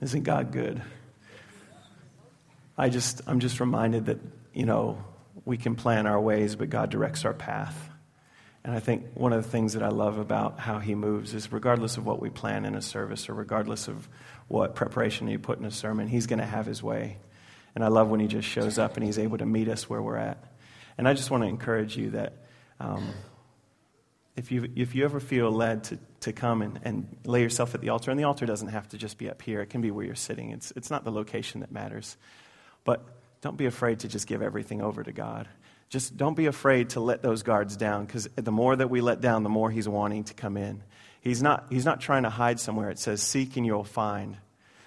Isn't God good? I just, I'm just reminded that, you know, we can plan our ways, but God directs our path. And I think one of the things that I love about how He moves is regardless of what we plan in a service or regardless of what preparation you put in a sermon, He's going to have His way. And I love when He just shows up and He's able to meet us where we're at. And I just want to encourage you that um, if, you, if you ever feel led to, to come and, and lay yourself at the altar, and the altar doesn't have to just be up here, it can be where you're sitting. It's, it's not the location that matters. But don't be afraid to just give everything over to God. Just don't be afraid to let those guards down because the more that we let down, the more He's wanting to come in. He's not, he's not trying to hide somewhere. It says, Seek and you'll find.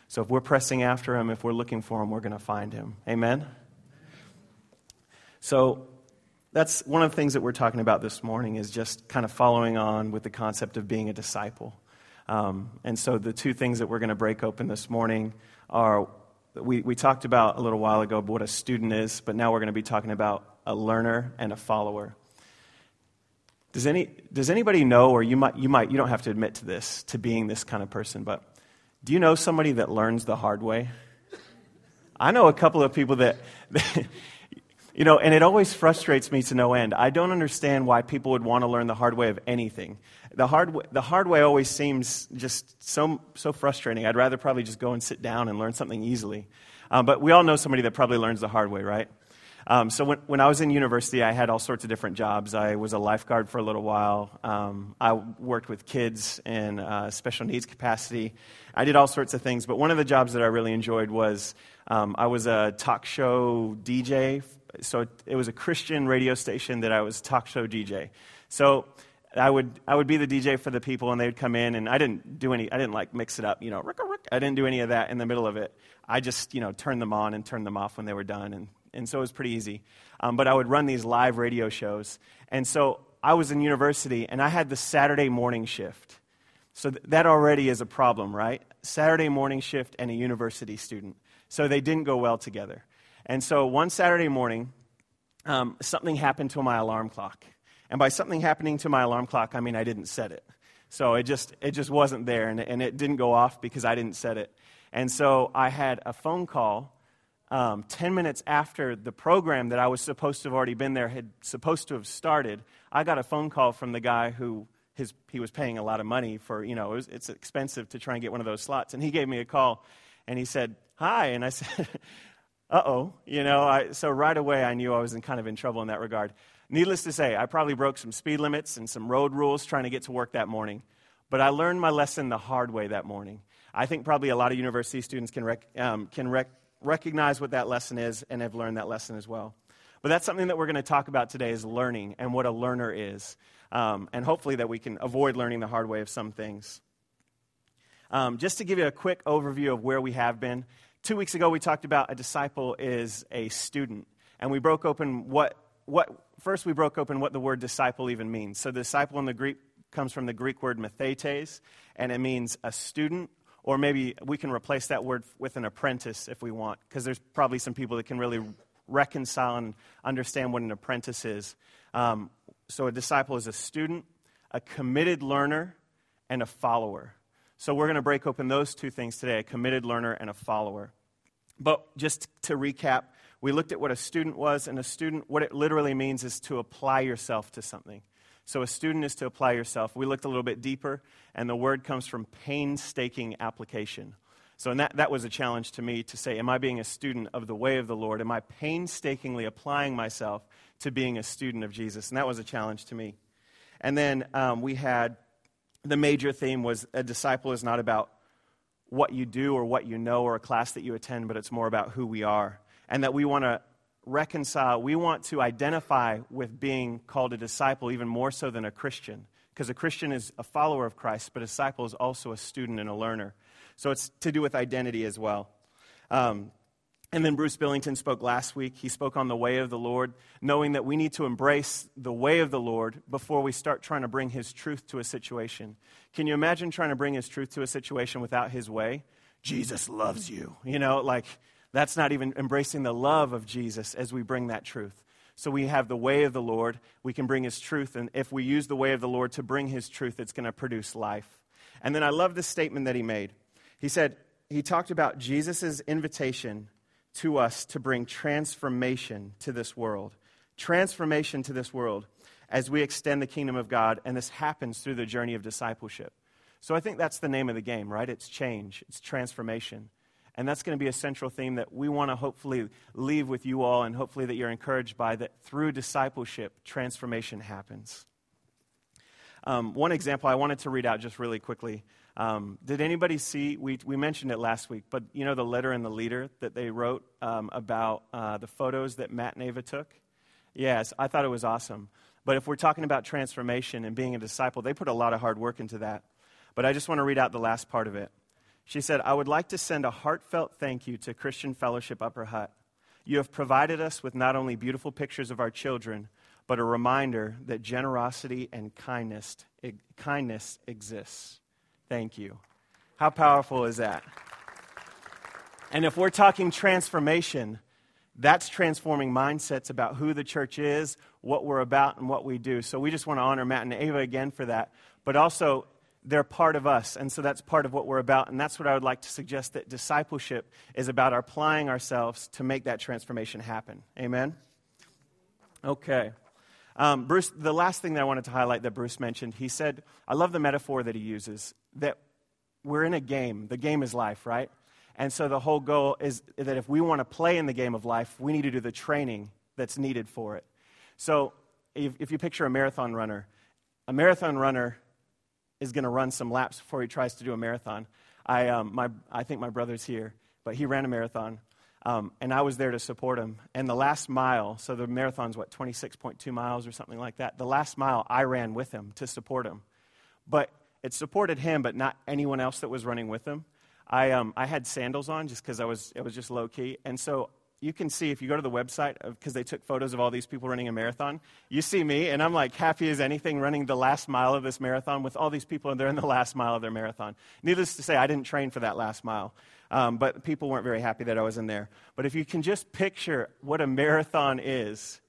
So if we're pressing after Him, if we're looking for Him, we're going to find Him. Amen? So that's one of the things that we're talking about this morning is just kind of following on with the concept of being a disciple. Um, and so the two things that we're going to break open this morning are we, we talked about a little while ago what a student is, but now we're going to be talking about a learner and a follower. Does, any, does anybody know, or you might, you might, you don't have to admit to this, to being this kind of person, but do you know somebody that learns the hard way? I know a couple of people that, you know, and it always frustrates me to no end. I don't understand why people would want to learn the hard way of anything. The hard, the hard way always seems just so, so frustrating. I'd rather probably just go and sit down and learn something easily. Um, but we all know somebody that probably learns the hard way, right? Um, so when, when I was in university, I had all sorts of different jobs. I was a lifeguard for a little while. Um, I worked with kids in uh, special needs capacity. I did all sorts of things. But one of the jobs that I really enjoyed was um, I was a talk show DJ. So it, was a Christian radio station that I was talk show DJ. So I would, I would be the DJ for the people, and they would come in, and I didn't do any, I didn't like mix it up, you know, rick, rick. I didn't do any of that in the middle of it. I just, you know, turned them on and turned them off when they were done, and, and so it was pretty easy. Um, but I would run these live radio shows, and so I was in university, and I had the Saturday morning shift. So th- that already is a problem, right? Saturday morning shift and a university student. So they didn't go well together. And so one Saturday morning, um, something happened to my alarm clock. And by something happening to my alarm clock, I mean I didn't set it. So it just, it just wasn't there, and, and it didn't go off because I didn't set it. And so I had a phone call um, 10 minutes after the program that I was supposed to have already been there had supposed to have started. I got a phone call from the guy who his, he was paying a lot of money for, you know, it was, it's expensive to try and get one of those slots. And he gave me a call, and he said, Hi. And I said, oh. You know, I, so right away I knew I was in kind of in trouble in that regard. Needless to say, I probably broke some speed limits and some road rules trying to get to work that morning. But I learned my lesson the hard way that morning. I think probably a lot of university students can, rec- um, can rec- recognize what that lesson is and have learned that lesson as well. But that's something that we're going to talk about today is learning and what a learner is. Um, and hopefully that we can avoid learning the hard way of some things. Um, just to give you a quick overview of where we have been, two weeks ago we talked about a disciple is a student. And we broke open what what, first we broke open what the word disciple even means. So, disciple in the Greek comes from the Greek word mathetes, and it means a student, or maybe we can replace that word with an apprentice if we want, because there's probably some people that can really reconcile and understand what an apprentice is. Um, so, a disciple is a student, a committed learner, and a follower. So, we're going to break open those two things today a committed learner and a follower. But just to recap, we looked at what a student was, and a student, what it literally means is to apply yourself to something. So a student is to apply yourself. We looked a little bit deeper, and the word comes from painstaking application. So and that, that was a challenge to me to say, Am I being a student of the way of the Lord? Am I painstakingly applying myself to being a student of Jesus? And that was a challenge to me. And then um, we had the major theme was a disciple is not about what you do or what you know or a class that you attend, but it's more about who we are and that we want to reconcile, we want to identify with being called a disciple even more so than a Christian. Because a Christian is a follower of Christ, but a disciple is also a student and a learner. So it's to do with identity as well. Um, and then Bruce Billington spoke last week. He spoke on the way of the Lord, knowing that we need to embrace the way of the Lord before we start trying to bring His truth to a situation. Can you imagine trying to bring His truth to a situation without His way? Jesus loves you. You know, like that's not even embracing the love of Jesus as we bring that truth. So we have the way of the Lord. We can bring his truth. And if we use the way of the Lord to bring his truth, it's going to produce life. And then I love this statement that he made. He said, he talked about Jesus' invitation to us to bring transformation to this world. Transformation to this world as we extend the kingdom of God, and this happens through the journey of discipleship. So I think that's the name of the game, right? It's change, it's transformation. And that's going to be a central theme that we want to hopefully leave with you all, and hopefully that you're encouraged by that through discipleship, transformation happens. Um, one example I wanted to read out just really quickly. Um, did anybody see? We, we mentioned it last week, but you know the letter and the leader that they wrote um, about uh, the photos that Matt and Ava took? Yes, I thought it was awesome. But if we're talking about transformation and being a disciple, they put a lot of hard work into that. But I just want to read out the last part of it. She said, I would like to send a heartfelt thank you to Christian Fellowship Upper Hutt. You have provided us with not only beautiful pictures of our children, but a reminder that generosity and kindness, kindness exists. Thank you. How powerful is that? And if we're talking transformation, that's transforming mindsets about who the church is, what we're about, and what we do. So we just want to honor Matt and Ava again for that. But also, they're part of us, and so that's part of what we're about. And that's what I would like to suggest that discipleship is about applying ourselves to make that transformation happen. Amen? Okay. Um, Bruce, the last thing that I wanted to highlight that Bruce mentioned, he said, I love the metaphor that he uses that we're in a game. The game is life, right? And so the whole goal is that if we want to play in the game of life, we need to do the training that's needed for it. So if, if you picture a marathon runner, a marathon runner is going to run some laps before he tries to do a marathon. I, um, my, I think my brother's here, but he ran a marathon. Um, and I was there to support him. And the last mile, so the marathon's what, 26.2 miles or something like that. The last mile, I ran with him to support him. But it supported him, but not anyone else that was running with him. I, um, I had sandals on just because I was, it was just low key. And so you can see if you go to the website because they took photos of all these people running a marathon you see me and i'm like happy as anything running the last mile of this marathon with all these people and they're in the last mile of their marathon needless to say i didn't train for that last mile um, but people weren't very happy that i was in there but if you can just picture what a marathon is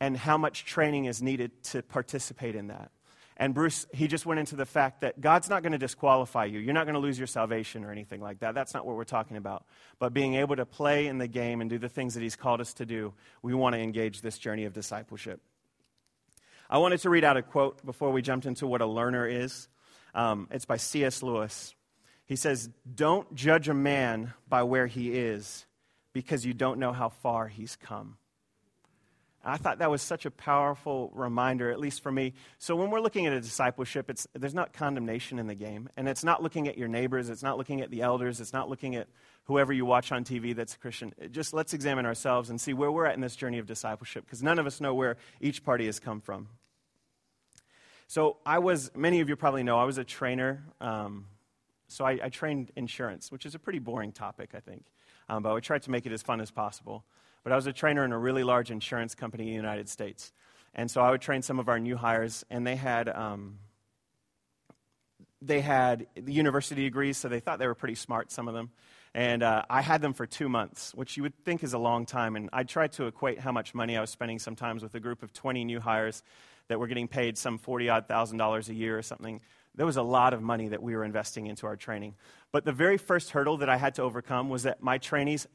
and how much training is needed to participate in that and Bruce, he just went into the fact that God's not going to disqualify you. You're not going to lose your salvation or anything like that. That's not what we're talking about. But being able to play in the game and do the things that he's called us to do, we want to engage this journey of discipleship. I wanted to read out a quote before we jumped into what a learner is. Um, it's by C.S. Lewis. He says, Don't judge a man by where he is because you don't know how far he's come. I thought that was such a powerful reminder, at least for me. So when we're looking at a discipleship, it's, there's not condemnation in the game. And it's not looking at your neighbors, it's not looking at the elders, it's not looking at whoever you watch on TV that's a Christian. It just let's examine ourselves and see where we're at in this journey of discipleship, because none of us know where each party has come from. So I was, many of you probably know, I was a trainer. Um, so I, I, trained insurance, which is a pretty boring topic, I think. Um, but I tried to make it as fun as possible. But I was a trainer in a really large insurance company in the United States. And so I would train some of our new hires, and they had, um, they had university degrees, so they thought they were pretty smart, some of them. And uh, I had them for two months, which you would think is a long time. And I tried to equate how much money I was spending sometimes with a group of 20 new hires that were getting paid some 40 odd thousand dollars a year or something. There was a lot of money that we were investing into our training. But the very first hurdle that I had to overcome was that my trainees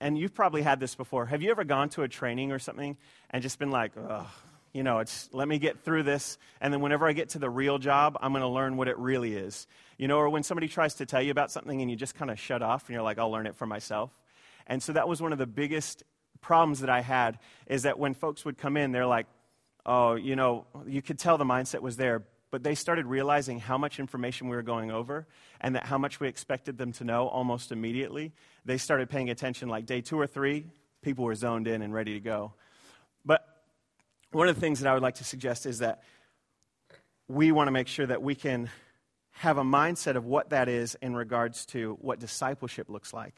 and you've probably had this before. Have you ever gone to a training or something and just been like, ugh, you know, it's let me get through this, and then whenever I get to the real job, I'm going to learn what it really is. You know, or when somebody tries to tell you about something and you just kind of shut off and you're like, I'll learn it for myself. And so that was one of the biggest problems that I had is that when folks would come in, they're like, oh, you know, you could tell the mindset was there, but they started realizing how much information we were going over and that how much we expected them to know almost immediately. They started paying attention like day two or three, people were zoned in and ready to go. But one of the things that I would like to suggest is that we want to make sure that we can have a mindset of what that is in regards to what discipleship looks like.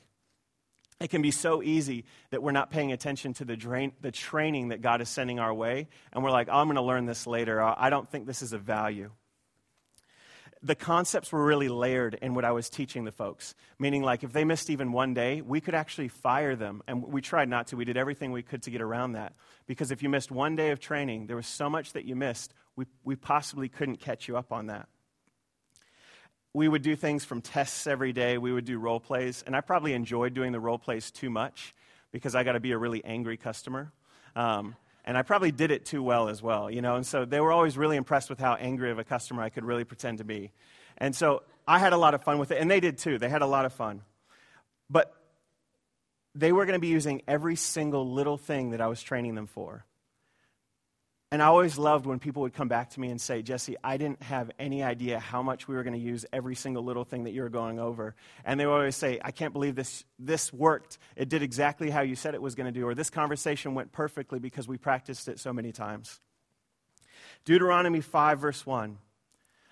It can be so easy that we're not paying attention to the, drain, the training that God is sending our way, and we're like, oh, I'm going to learn this later. I don't think this is of value. The concepts were really layered in what I was teaching the folks, meaning, like, if they missed even one day, we could actually fire them. And we tried not to. We did everything we could to get around that. Because if you missed one day of training, there was so much that you missed, we, we possibly couldn't catch you up on that. We would do things from tests every day. We would do role plays. And I probably enjoyed doing the role plays too much because I got to be a really angry customer. Um, and I probably did it too well as well, you know. And so they were always really impressed with how angry of a customer I could really pretend to be. And so I had a lot of fun with it, and they did too. They had a lot of fun. But they were going to be using every single little thing that I was training them for. And I always loved when people would come back to me and say, Jesse, I didn't have any idea how much we were going to use every single little thing that you were going over. And they would always say, I can't believe this, this worked. It did exactly how you said it was going to do. Or this conversation went perfectly because we practiced it so many times. Deuteronomy 5, verse 1.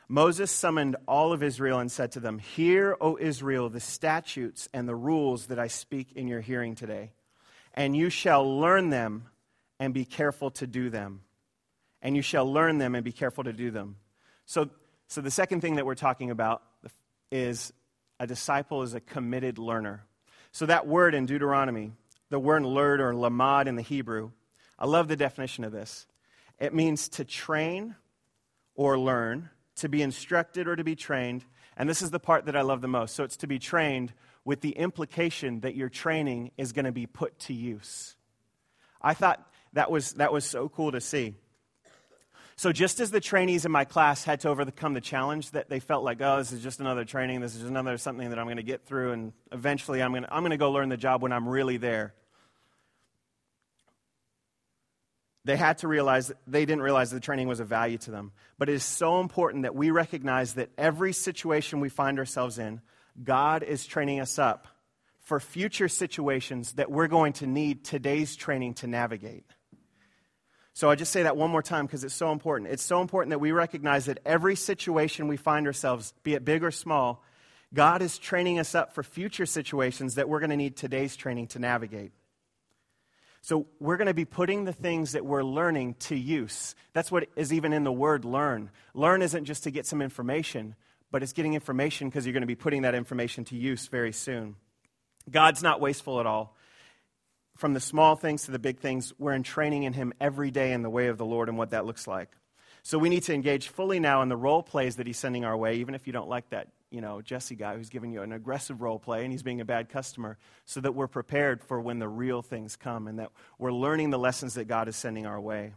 Moses summoned all of Israel and said to them, Hear, O Israel, the statutes and the rules that I speak in your hearing today. And you shall learn them and be careful to do them and you shall learn them and be careful to do them. So, so the second thing that we're talking about is a disciple is a committed learner. So that word in Deuteronomy, the word learn or lamad in the Hebrew, I love the definition of this. It means to train or learn, to be instructed or to be trained. And this is the part that I love the most. So it's to be trained with the implication that your training is going to be put to use. I thought that was, that was so cool to see. So, just as the trainees in my class had to overcome the challenge that they felt like, oh, this is just another training, this is another something that I'm going to get through, and eventually I'm going to, I'm to go learn the job when I'm really there. They had to realize that they didn't realize the training was of value to them. But it is so important that we recognize that every situation we find ourselves in, God is training us up for future situations that we're going to need today's training to navigate. So I just say that one more time because it's so important. It's so important that we recognize that every situation we find ourselves, be it big or small, God is training us up for future situations that we're going to need today's training to navigate. So we're going to be putting the things that we're learning to use. That's what is even in the word learn. Learn isn't just to get some information, but it's getting information because you're going to be putting that information to use very soon. God's not wasteful at all from the small things to the big things, we're in training in Him every day in the way of the Lord and what that looks like. So we need to engage fully now in the role plays that He's sending our way, even if you don't like that, you know, Jesse guy who's giving you an aggressive role play and he's being a bad customer, so that we're prepared for when the real things come and that we're learning the lessons that God is sending our way.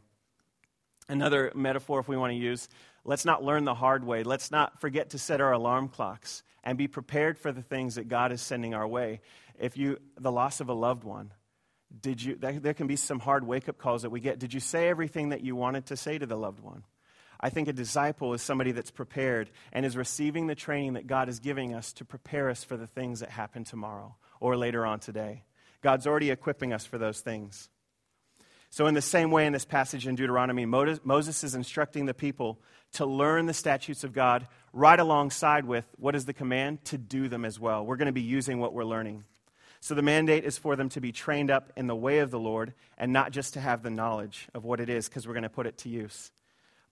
Another metaphor, if we want to use, let's not learn the hard way. Let's not forget to set our alarm clocks and be prepared for the things that God is sending our way. If you, the loss of a loved one, did you, there can be some hard wake up calls that we get. Did you say everything that you wanted to say to the loved one? I think a disciple is somebody that's prepared and is receiving the training that God is giving us to prepare us for the things that happen tomorrow or later on today. God's already equipping us for those things. So, in the same way, in this passage in Deuteronomy, Moses is instructing the people to learn the statutes of God right alongside with what is the command? To do them as well. We're going to be using what we're learning. So the mandate is for them to be trained up in the way of the Lord and not just to have the knowledge of what it is, because we're going to put it to use.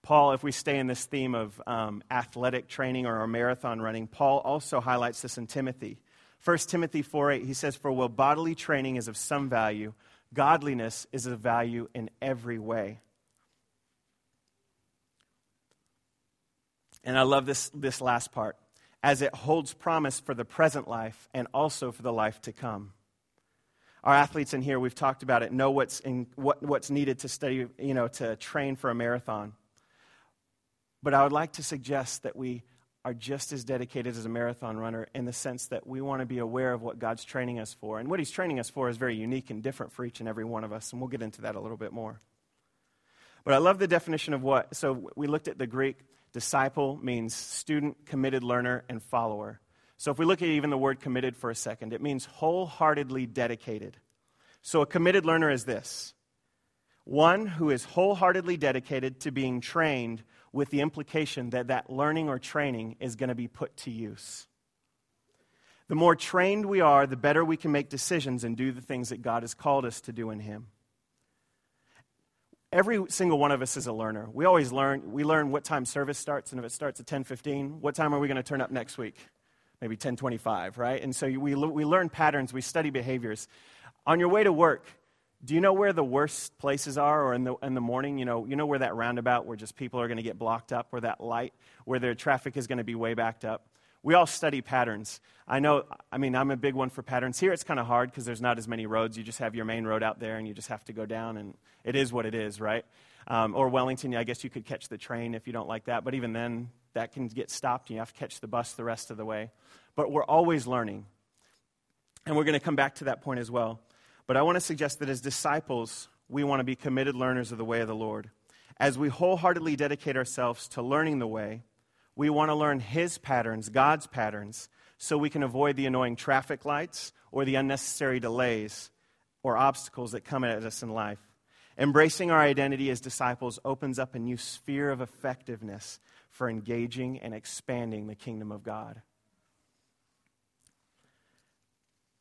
Paul, if we stay in this theme of um, athletic training or marathon running, Paul also highlights this in Timothy. 1 Timothy 4 8, he says, For while bodily training is of some value, godliness is of value in every way. And I love this, this last part as it holds promise for the present life and also for the life to come. Our athletes in here, we've talked about it, know what's, in, what, what's needed to study, you know, to train for a marathon. But I would like to suggest that we are just as dedicated as a marathon runner in the sense that we want to be aware of what God's training us for. And what He's training us for is very unique and different for each and every one of us, and we'll get into that a little bit more. But I love the definition of what, so we looked at the Greek Disciple means student, committed learner, and follower. So if we look at even the word committed for a second, it means wholeheartedly dedicated. So a committed learner is this one who is wholeheartedly dedicated to being trained with the implication that that learning or training is going to be put to use. The more trained we are, the better we can make decisions and do the things that God has called us to do in Him every single one of us is a learner. We always learn. We learn what time service starts, and if it starts at 10:15, what time are we going to turn up next week? Maybe 10:25, right? And so we we learn patterns. We study behaviors. On your way to work, do you know where the worst places are, or in the in the morning? You know, you know where that roundabout where just people are going to get blocked up, where that light, where their traffic is going to be way backed up. We all study patterns. I know, I mean, I'm a big one for patterns. Here it's kind of hard because there's not as many roads. You just have your main road out there and you just have to go down, and it is what it is, right? Um, or Wellington, I guess you could catch the train if you don't like that, but even then, that can get stopped and you have to catch the bus the rest of the way. But we're always learning. And we're going to come back to that point as well. But I want to suggest that as disciples, we want to be committed learners of the way of the Lord. As we wholeheartedly dedicate ourselves to learning the way, we want to learn His patterns, God's patterns, so we can avoid the annoying traffic lights or the unnecessary delays or obstacles that come at us in life. Embracing our identity as disciples opens up a new sphere of effectiveness for engaging and expanding the kingdom of God.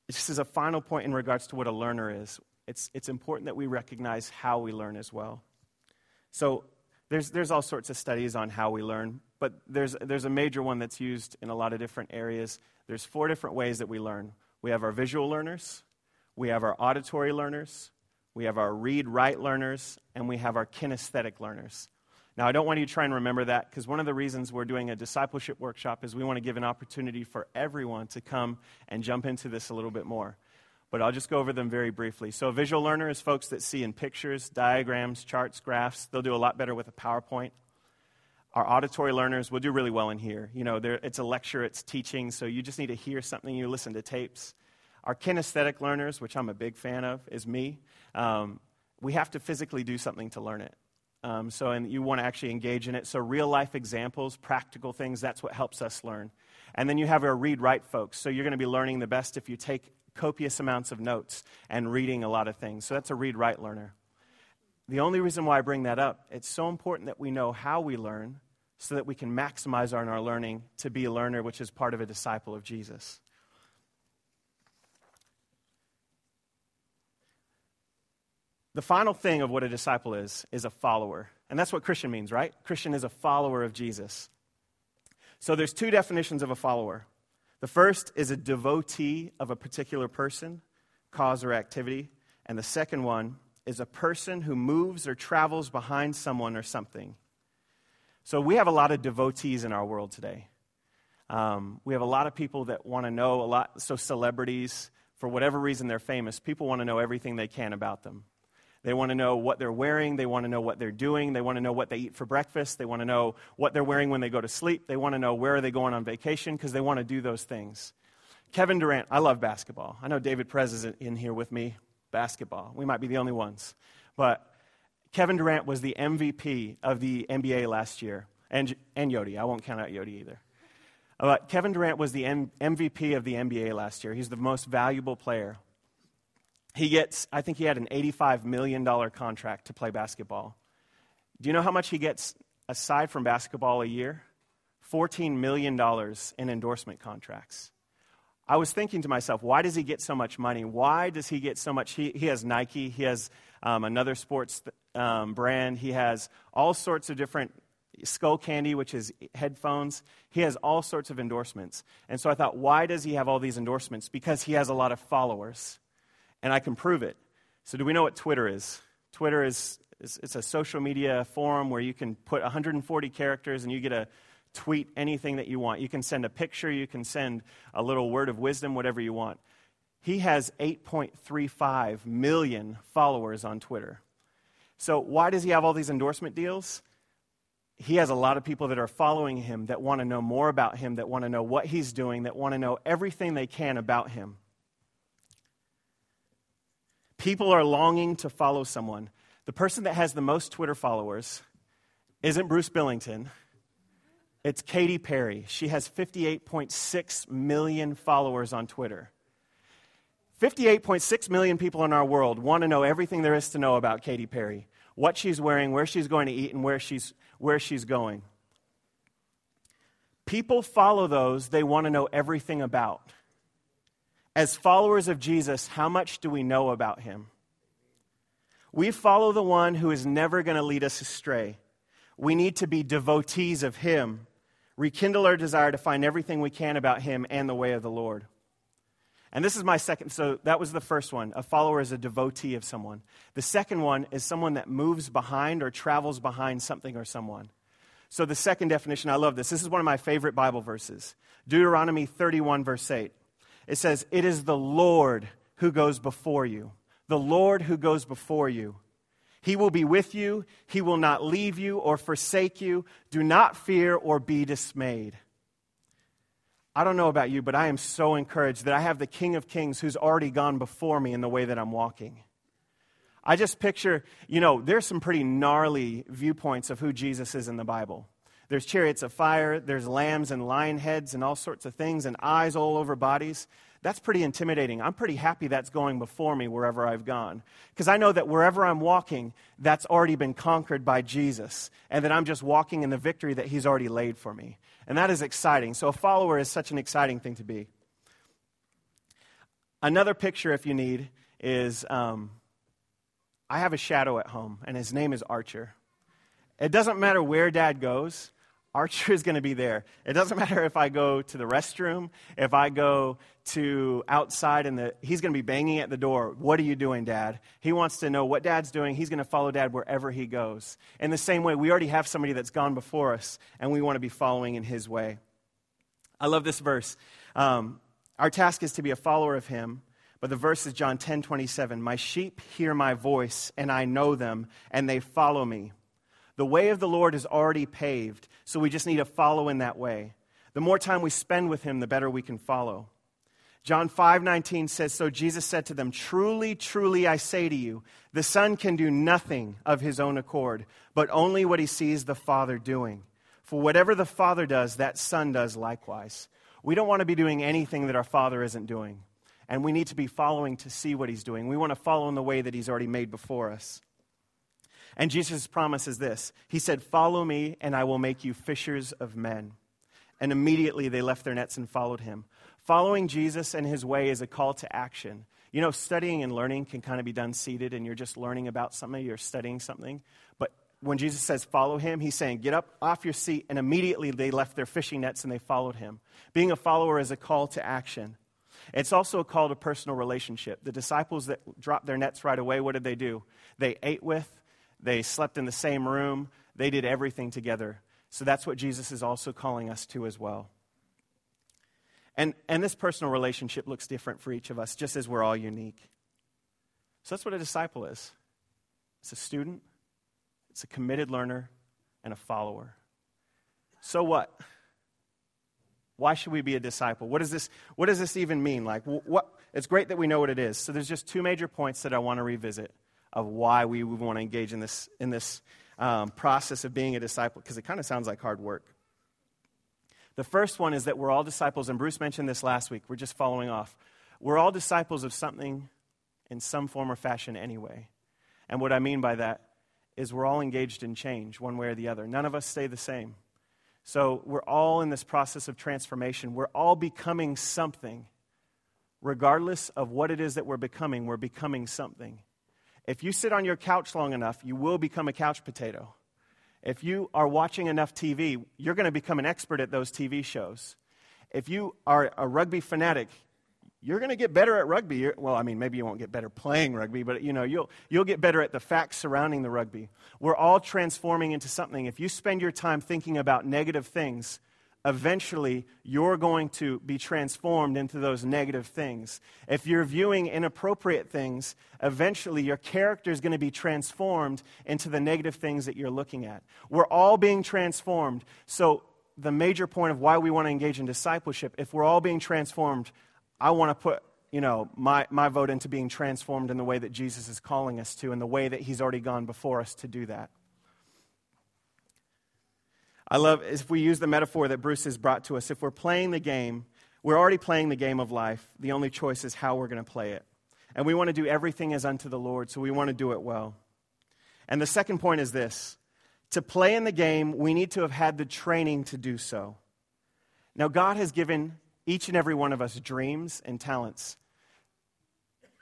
This is a final point in regards to what a learner is. It's, it's important that we recognize how we learn as well. So, there's, there's all sorts of studies on how we learn, but there's, there's a major one that's used in a lot of different areas. There's four different ways that we learn we have our visual learners, we have our auditory learners, we have our read write learners, and we have our kinesthetic learners. Now, I don't want you to try and remember that because one of the reasons we're doing a discipleship workshop is we want to give an opportunity for everyone to come and jump into this a little bit more. But I'll just go over them very briefly. So, a visual learner is folks that see in pictures, diagrams, charts, graphs. They'll do a lot better with a PowerPoint. Our auditory learners will do really well in here. You know, it's a lecture, it's teaching, so you just need to hear something, you listen to tapes. Our kinesthetic learners, which I'm a big fan of, is me. Um, we have to physically do something to learn it. Um, so, and you want to actually engage in it. So, real life examples, practical things, that's what helps us learn. And then you have our read write folks. So, you're going to be learning the best if you take copious amounts of notes and reading a lot of things. So, that's a read write learner. The only reason why I bring that up, it's so important that we know how we learn so that we can maximize on our learning to be a learner, which is part of a disciple of Jesus. The final thing of what a disciple is, is a follower. And that's what Christian means, right? Christian is a follower of Jesus. So there's two definitions of a follower. The first is a devotee of a particular person, cause, or activity. And the second one is a person who moves or travels behind someone or something. So we have a lot of devotees in our world today. Um, we have a lot of people that want to know a lot. So, celebrities, for whatever reason they're famous, people want to know everything they can about them. They want to know what they're wearing. They want to know what they're doing. They want to know what they eat for breakfast. They want to know what they're wearing when they go to sleep. They want to know where are they going on vacation because they want to do those things. Kevin Durant, I love basketball. I know David Prez is in here with me. Basketball. We might be the only ones. But Kevin Durant was the MVP of the NBA last year. And, and Yodi. I won't count out Yodi either. But Kevin Durant was the M- MVP of the NBA last year. He's the most valuable player he gets, I think he had an $85 million contract to play basketball. Do you know how much he gets aside from basketball a year? $14 million in endorsement contracts. I was thinking to myself, why does he get so much money? Why does he get so much? He, he has Nike, he has um, another sports um, brand, he has all sorts of different Skullcandy, which is headphones. He has all sorts of endorsements. And so I thought, why does he have all these endorsements? Because he has a lot of followers and I can prove it. So, do we know what Twitter is? Twitter is it's a social media forum where you can put 140 characters and you get a tweet anything that you want. You can send a picture, you can send a little word of wisdom, whatever you want. He has 8.35 million followers on Twitter. So, why does he have all these endorsement deals? He has a lot of people that are following him that want to know more about him, that want to know what he's doing, that want to know everything they can about him. People are longing to follow someone. The person that has the most Twitter followers isn't Bruce Billington, it's Katy Perry. She has 58.6 million followers on Twitter. 58.6 million people in our world want to know everything there is to know about Katy Perry what she's wearing, where she's going to eat, and where she's, where she's going. People follow those they want to know everything about. As followers of Jesus, how much do we know about him? We follow the one who is never going to lead us astray. We need to be devotees of him, rekindle our desire to find everything we can about him and the way of the Lord. And this is my second. So that was the first one. A follower is a devotee of someone. The second one is someone that moves behind or travels behind something or someone. So, the second definition, I love this. This is one of my favorite Bible verses Deuteronomy 31, verse 8. It says, It is the Lord who goes before you. The Lord who goes before you. He will be with you. He will not leave you or forsake you. Do not fear or be dismayed. I don't know about you, but I am so encouraged that I have the King of Kings who's already gone before me in the way that I'm walking. I just picture, you know, there's some pretty gnarly viewpoints of who Jesus is in the Bible. There's chariots of fire, there's lambs and lion heads and all sorts of things, and eyes all over bodies. That's pretty intimidating. I'm pretty happy that's going before me wherever I've gone. Because I know that wherever I'm walking, that's already been conquered by Jesus, and that I'm just walking in the victory that He's already laid for me. And that is exciting. So, a follower is such an exciting thing to be. Another picture, if you need, is um, I have a shadow at home, and his name is Archer. It doesn't matter where dad goes, Archer is going to be there. It doesn't matter if I go to the restroom, if I go to outside and he's going to be banging at the door. What are you doing, dad? He wants to know what dad's doing. He's going to follow dad wherever he goes. In the same way, we already have somebody that's gone before us and we want to be following in his way. I love this verse. Um, our task is to be a follower of him. But the verse is John 10 27. My sheep hear my voice, and I know them, and they follow me. The way of the Lord is already paved, so we just need to follow in that way. The more time we spend with him, the better we can follow. John 5:19 says so Jesus said to them truly truly I say to you the son can do nothing of his own accord but only what he sees the father doing for whatever the father does that son does likewise we don't want to be doing anything that our father isn't doing and we need to be following to see what he's doing we want to follow in the way that he's already made before us and Jesus' promise is this He said, Follow me, and I will make you fishers of men. And immediately they left their nets and followed him. Following Jesus and his way is a call to action. You know, studying and learning can kind of be done seated, and you're just learning about something, you're studying something. But when Jesus says follow him, he's saying get up off your seat, and immediately they left their fishing nets and they followed him. Being a follower is a call to action. It's also a call to personal relationship. The disciples that dropped their nets right away, what did they do? They ate with, they slept in the same room. They did everything together. So that's what Jesus is also calling us to as well. And, and this personal relationship looks different for each of us, just as we're all unique. So that's what a disciple is it's a student, it's a committed learner, and a follower. So what? Why should we be a disciple? What does this, what does this even mean? Like, what, it's great that we know what it is. So there's just two major points that I want to revisit of why we would want to engage in this, in this um, process of being a disciple, because it kind of sounds like hard work. The first one is that we're all disciples, and Bruce mentioned this last week. We're just following off. We're all disciples of something in some form or fashion anyway. And what I mean by that is we're all engaged in change one way or the other. None of us stay the same. So we're all in this process of transformation. We're all becoming something. Regardless of what it is that we're becoming, we're becoming something. If you sit on your couch long enough, you will become a couch potato. If you are watching enough TV, you're going to become an expert at those TV shows. If you are a rugby fanatic, you're going to get better at rugby. You're, well, I mean, maybe you won't get better playing rugby, but you know, you'll, you'll get better at the facts surrounding the rugby. We're all transforming into something. If you spend your time thinking about negative things, eventually you're going to be transformed into those negative things. If you're viewing inappropriate things, eventually your character is going to be transformed into the negative things that you're looking at. We're all being transformed. So, the major point of why we want to engage in discipleship, if we're all being transformed, I want to put you know, my, my vote into being transformed in the way that Jesus is calling us to, in the way that He's already gone before us to do that. I love if we use the metaphor that Bruce has brought to us, if we're playing the game, we're already playing the game of life. The only choice is how we're going to play it. And we want to do everything as unto the Lord, so we want to do it well. And the second point is this to play in the game, we need to have had the training to do so. Now, God has given each and every one of us dreams and talents.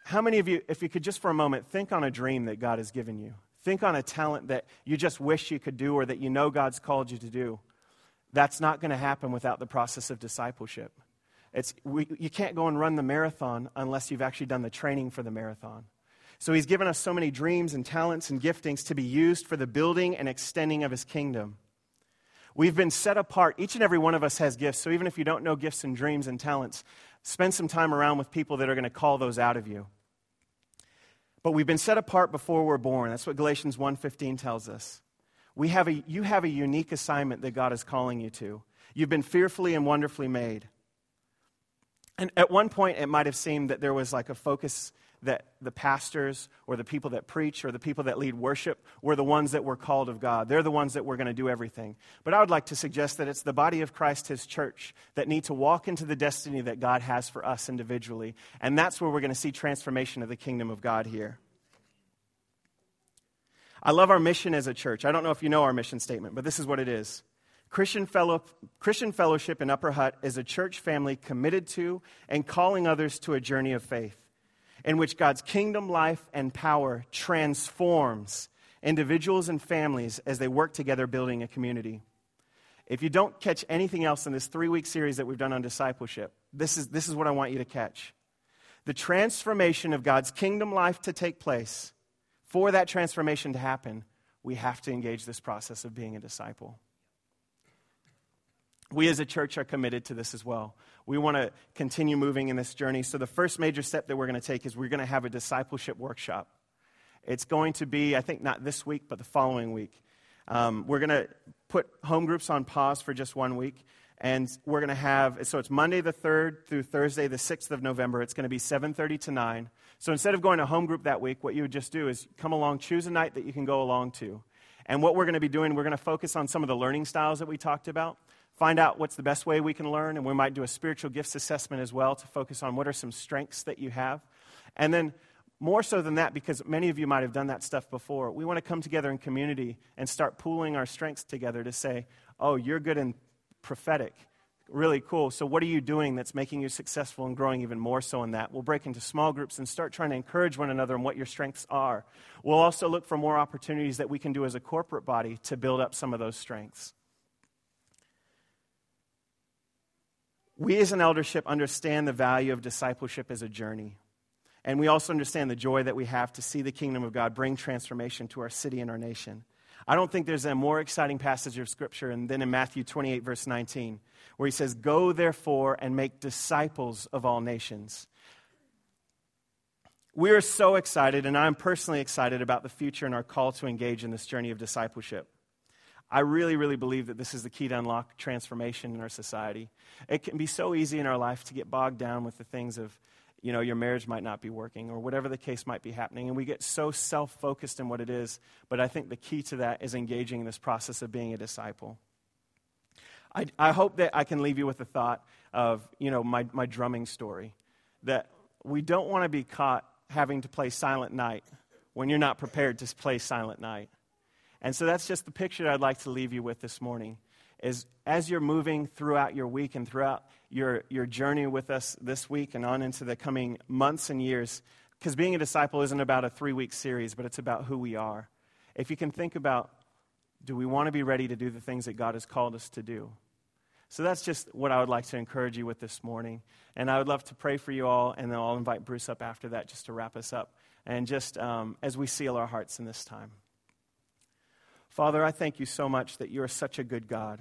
How many of you, if you could just for a moment think on a dream that God has given you? Think on a talent that you just wish you could do or that you know God's called you to do. That's not going to happen without the process of discipleship. It's, we, you can't go and run the marathon unless you've actually done the training for the marathon. So he's given us so many dreams and talents and giftings to be used for the building and extending of his kingdom. We've been set apart. Each and every one of us has gifts. So even if you don't know gifts and dreams and talents, spend some time around with people that are going to call those out of you. But we've been set apart before we're born. That's what Galatians 1:15 tells us. We have a, you have a unique assignment that God is calling you to. You've been fearfully and wonderfully made. And at one point, it might have seemed that there was like a focus that the pastors or the people that preach or the people that lead worship were the ones that were called of God. They're the ones that were going to do everything. But I would like to suggest that it's the body of Christ, his church, that need to walk into the destiny that God has for us individually. And that's where we're going to see transformation of the kingdom of God here. I love our mission as a church. I don't know if you know our mission statement, but this is what it is. Christian, fellow, Christian Fellowship in Upper Hutt is a church family committed to and calling others to a journey of faith in which God's kingdom, life, and power transforms individuals and families as they work together building a community. If you don't catch anything else in this three week series that we've done on discipleship, this is, this is what I want you to catch. The transformation of God's kingdom life to take place, for that transformation to happen, we have to engage this process of being a disciple. We as a church are committed to this as well we want to continue moving in this journey. So, the first major step that we're going to take is we're going to have a discipleship workshop. It's going to be, I think, not this week, but the following week. Um, we're going to put home groups on pause for just one week. And we're going to have, so it's Monday the 3rd through Thursday the 6th of November. It's going to be 7.30 to 9. So instead of going to home group that week, what you would just do is come along, choose a night that you can go along to. And what we're going to be doing, we're going to focus on some of the learning styles that we talked about find out what's the best way we can learn, and we might do a spiritual gifts assessment as well to focus on what are some strengths that you have. And then, more so than that, because many of you might have done that stuff before, we want to come together in community and start pooling our strengths together to say, oh, you're good in prophetic. Really cool. So, what are you doing that's making you successful and growing even more so in that? We'll break into small groups and start trying to encourage one another in what your strengths are. We'll also look for more opportunities that we can do as a corporate body to build up some of those strengths. We as an eldership understand the value of discipleship as a journey. And we also understand the joy that we have to see the kingdom of God bring transformation to our city and our nation. I don't think there's a more exciting passage of scripture than in Matthew 28, verse 19, where he says, Go therefore and make disciples of all nations. We are so excited, and I'm personally excited about the future and our call to engage in this journey of discipleship. I really, really believe that this is the key to unlock transformation in our society. It can be so easy in our life to get bogged down with the things of, you know, your marriage might not be working or whatever the case might be happening. And we get so self focused in what it is. But I think the key to that is engaging in this process of being a disciple. I, I hope that I can leave you with the thought of, you know, my, my drumming story. That we don't want to be caught having to play Silent Night when you're not prepared to play Silent Night. And so that's just the picture I'd like to leave you with this morning. Is as you're moving throughout your week and throughout your, your journey with us this week and on into the coming months and years, because being a disciple isn't about a three week series, but it's about who we are. If you can think about, do we want to be ready to do the things that God has called us to do? So that's just what I would like to encourage you with this morning. And I would love to pray for you all, and then I'll invite Bruce up after that just to wrap us up. And just um, as we seal our hearts in this time. Father, I thank you so much that you're such a good God.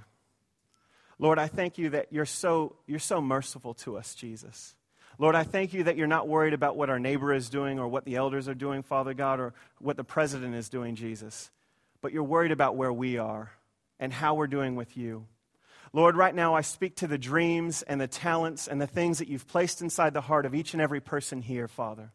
Lord, I thank you that you're so, you're so merciful to us, Jesus. Lord, I thank you that you're not worried about what our neighbor is doing or what the elders are doing, Father God, or what the president is doing, Jesus. But you're worried about where we are and how we're doing with you. Lord, right now I speak to the dreams and the talents and the things that you've placed inside the heart of each and every person here, Father.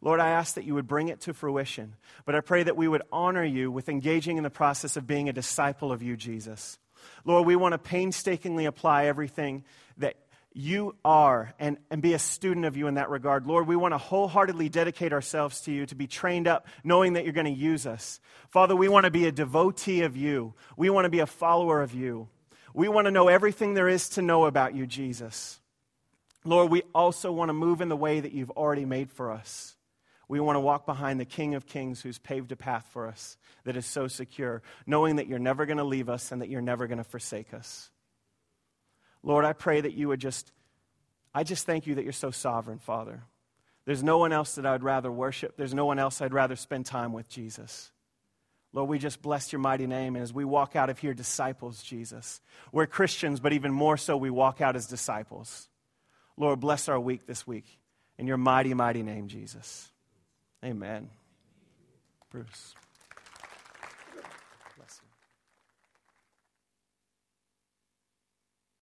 Lord, I ask that you would bring it to fruition. But I pray that we would honor you with engaging in the process of being a disciple of you, Jesus. Lord, we want to painstakingly apply everything that you are and, and be a student of you in that regard. Lord, we want to wholeheartedly dedicate ourselves to you to be trained up, knowing that you're going to use us. Father, we want to be a devotee of you, we want to be a follower of you. We want to know everything there is to know about you, Jesus. Lord, we also want to move in the way that you've already made for us. We want to walk behind the King of Kings who's paved a path for us that is so secure, knowing that you're never going to leave us and that you're never going to forsake us. Lord, I pray that you would just, I just thank you that you're so sovereign, Father. There's no one else that I'd rather worship. There's no one else I'd rather spend time with, Jesus. Lord, we just bless your mighty name. And as we walk out of here, disciples, Jesus, we're Christians, but even more so, we walk out as disciples. Lord, bless our week this week. In your mighty, mighty name, Jesus. Amen. Bruce.